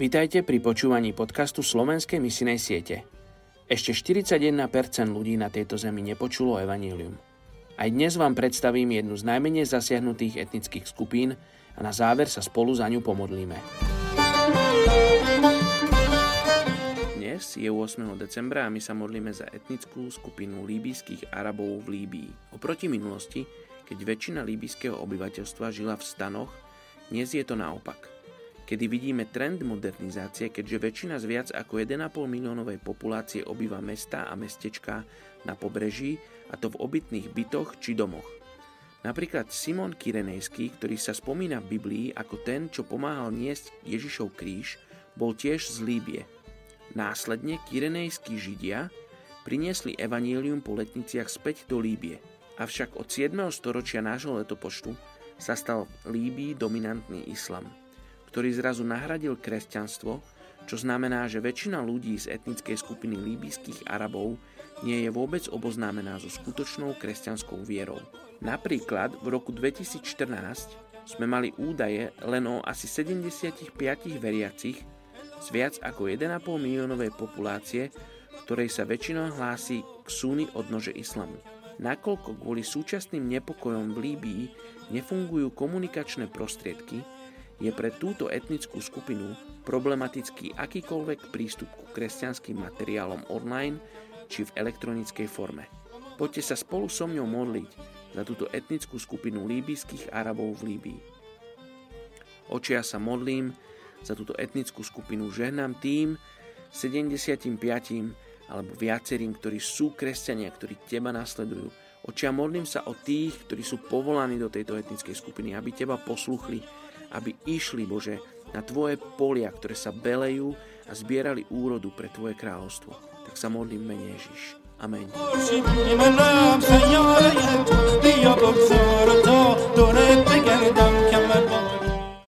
Vítajte pri počúvaní podcastu Slovenskej misinej siete. Ešte 41% ľudí na tejto zemi nepočulo evanílium. Aj dnes vám predstavím jednu z najmenej zasiahnutých etnických skupín a na záver sa spolu za ňu pomodlíme. Dnes je 8. decembra a my sa modlíme za etnickú skupinu líbyjských Arabov v Líbii. Oproti minulosti, keď väčšina líbyjského obyvateľstva žila v stanoch, dnes je to naopak. Kedy vidíme trend modernizácie, keďže väčšina z viac ako 1,5 miliónovej populácie obýva mesta a mestečká na pobreží, a to v obytných bytoch či domoch. Napríklad Simon Kyrenejský, ktorý sa spomína v Biblii ako ten, čo pomáhal niesť Ježišov kríž, bol tiež z Líbie. Následne Kyrenejskí židia priniesli evanílium po letniciach späť do Líbie. Avšak od 7. storočia nášho letopočtu sa stal v Líbii dominantný islam, ktorý zrazu nahradil kresťanstvo, čo znamená, že väčšina ľudí z etnickej skupiny líbyských Arabov nie je vôbec oboznámená so skutočnou kresťanskou vierou. Napríklad v roku 2014 sme mali údaje len o asi 75 veriacich z viac ako 1,5 miliónovej populácie, ktorej sa väčšinou hlási k súny odnože islamu nakoľko kvôli súčasným nepokojom v Líbii nefungujú komunikačné prostriedky, je pre túto etnickú skupinu problematický akýkoľvek prístup ku kresťanským materiálom online či v elektronickej forme. Poďte sa spolu so mňou modliť za túto etnickú skupinu líbyských Arabov v Líbii. Očia sa modlím za túto etnickú skupinu, žehnám tým 75 alebo viacerým, ktorí sú kresťania, ktorí teba nasledujú. Očia modlím sa o tých, ktorí sú povolaní do tejto etnickej skupiny, aby teba posluchli, aby išli, Bože, na Tvoje polia, ktoré sa belejú a zbierali úrodu pre Tvoje kráľovstvo. Tak sa modlím mene Ježiš. Amen.